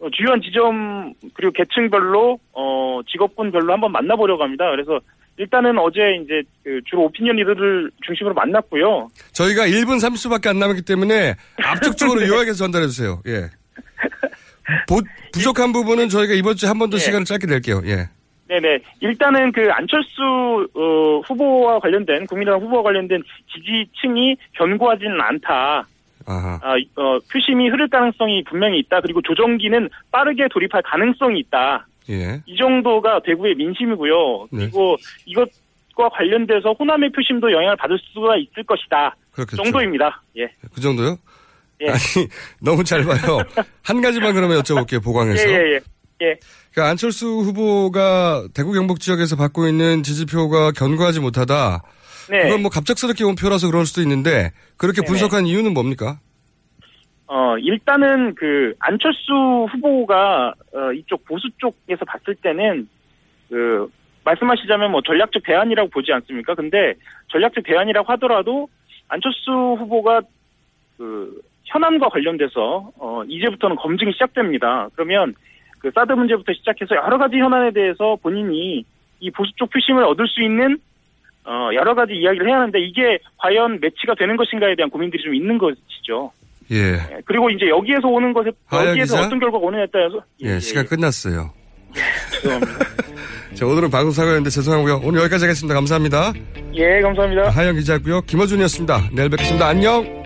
어, 주요한 지점 그리고 계층별로 어, 직업군별로 한번 만나보려고 합니다. 그래서 일단은 어제 이제 그 주로 오피니언 리더를 중심으로 만났고요. 저희가 1분 30초밖에 안 남았기 때문에 압축적으로 네. 요약해서 전달해 주세요. 예. 보- 부족한 부분은 저희가 이번 주에 한 번더 네. 시간을 짧게 낼게요. 예. 네네. 일단은 그 안철수 어, 후보와 관련된 국민의당 후보와 관련된 지지층이 견고하지는 않다. 아하. 아, 어, 표심이 흐를 가능성이 분명히 있다. 그리고 조정기는 빠르게 돌입할 가능성이 있다. 예. 이 정도가 대구의 민심이고요. 네. 그리고 이것과 관련돼서 호남의 표심도 영향을 받을 수가 있을 것이다. 그렇겠죠. 정도입니다. 예. 그 정도요? 예. 아니, 너무 짧아요. 한 가지만 그러면 여쭤볼게요, 보강해서. 예, 예, 예. 예. 그러니까 안철수 후보가 대구 경북 지역에서 받고 있는 지지표가 견고하지 못하다. 네. 그건 뭐 갑작스럽게 온 표라서 그럴 수도 있는데 그렇게 네네. 분석한 이유는 뭡니까? 어, 일단은 그 안철수 후보가 어, 이쪽 보수 쪽에서 봤을 때는 그 말씀하시자면 뭐 전략적 대안이라고 보지 않습니까? 근데 전략적 대안이라고 하더라도 안철수 후보가 그 현안과 관련돼서 어 이제부터는 검증이 시작됩니다. 그러면 그 사드 문제부터 시작해서 여러 가지 현안에 대해서 본인이 이 보수 쪽 표심을 얻을 수 있는 어 여러 가지 이야기를 해야 하는데 이게 과연 매치가 되는 것인가에 대한 고민들이 좀 있는 것이죠. 예. 예, 그리고 이제 여기에서 오는 것에 여기에서 기자? 어떤 결과가 오느냐에 따라서 예, 시간 끝났어요. 죄송합니다. 자, 오늘은 방송 사과였는데 죄송하고요. 오늘 여기까지 하겠습니다. 감사합니다. 예, 감사합니다. 하영 기자였고요. 김어준이었습니다. 내일 뵙겠습니다. 안녕!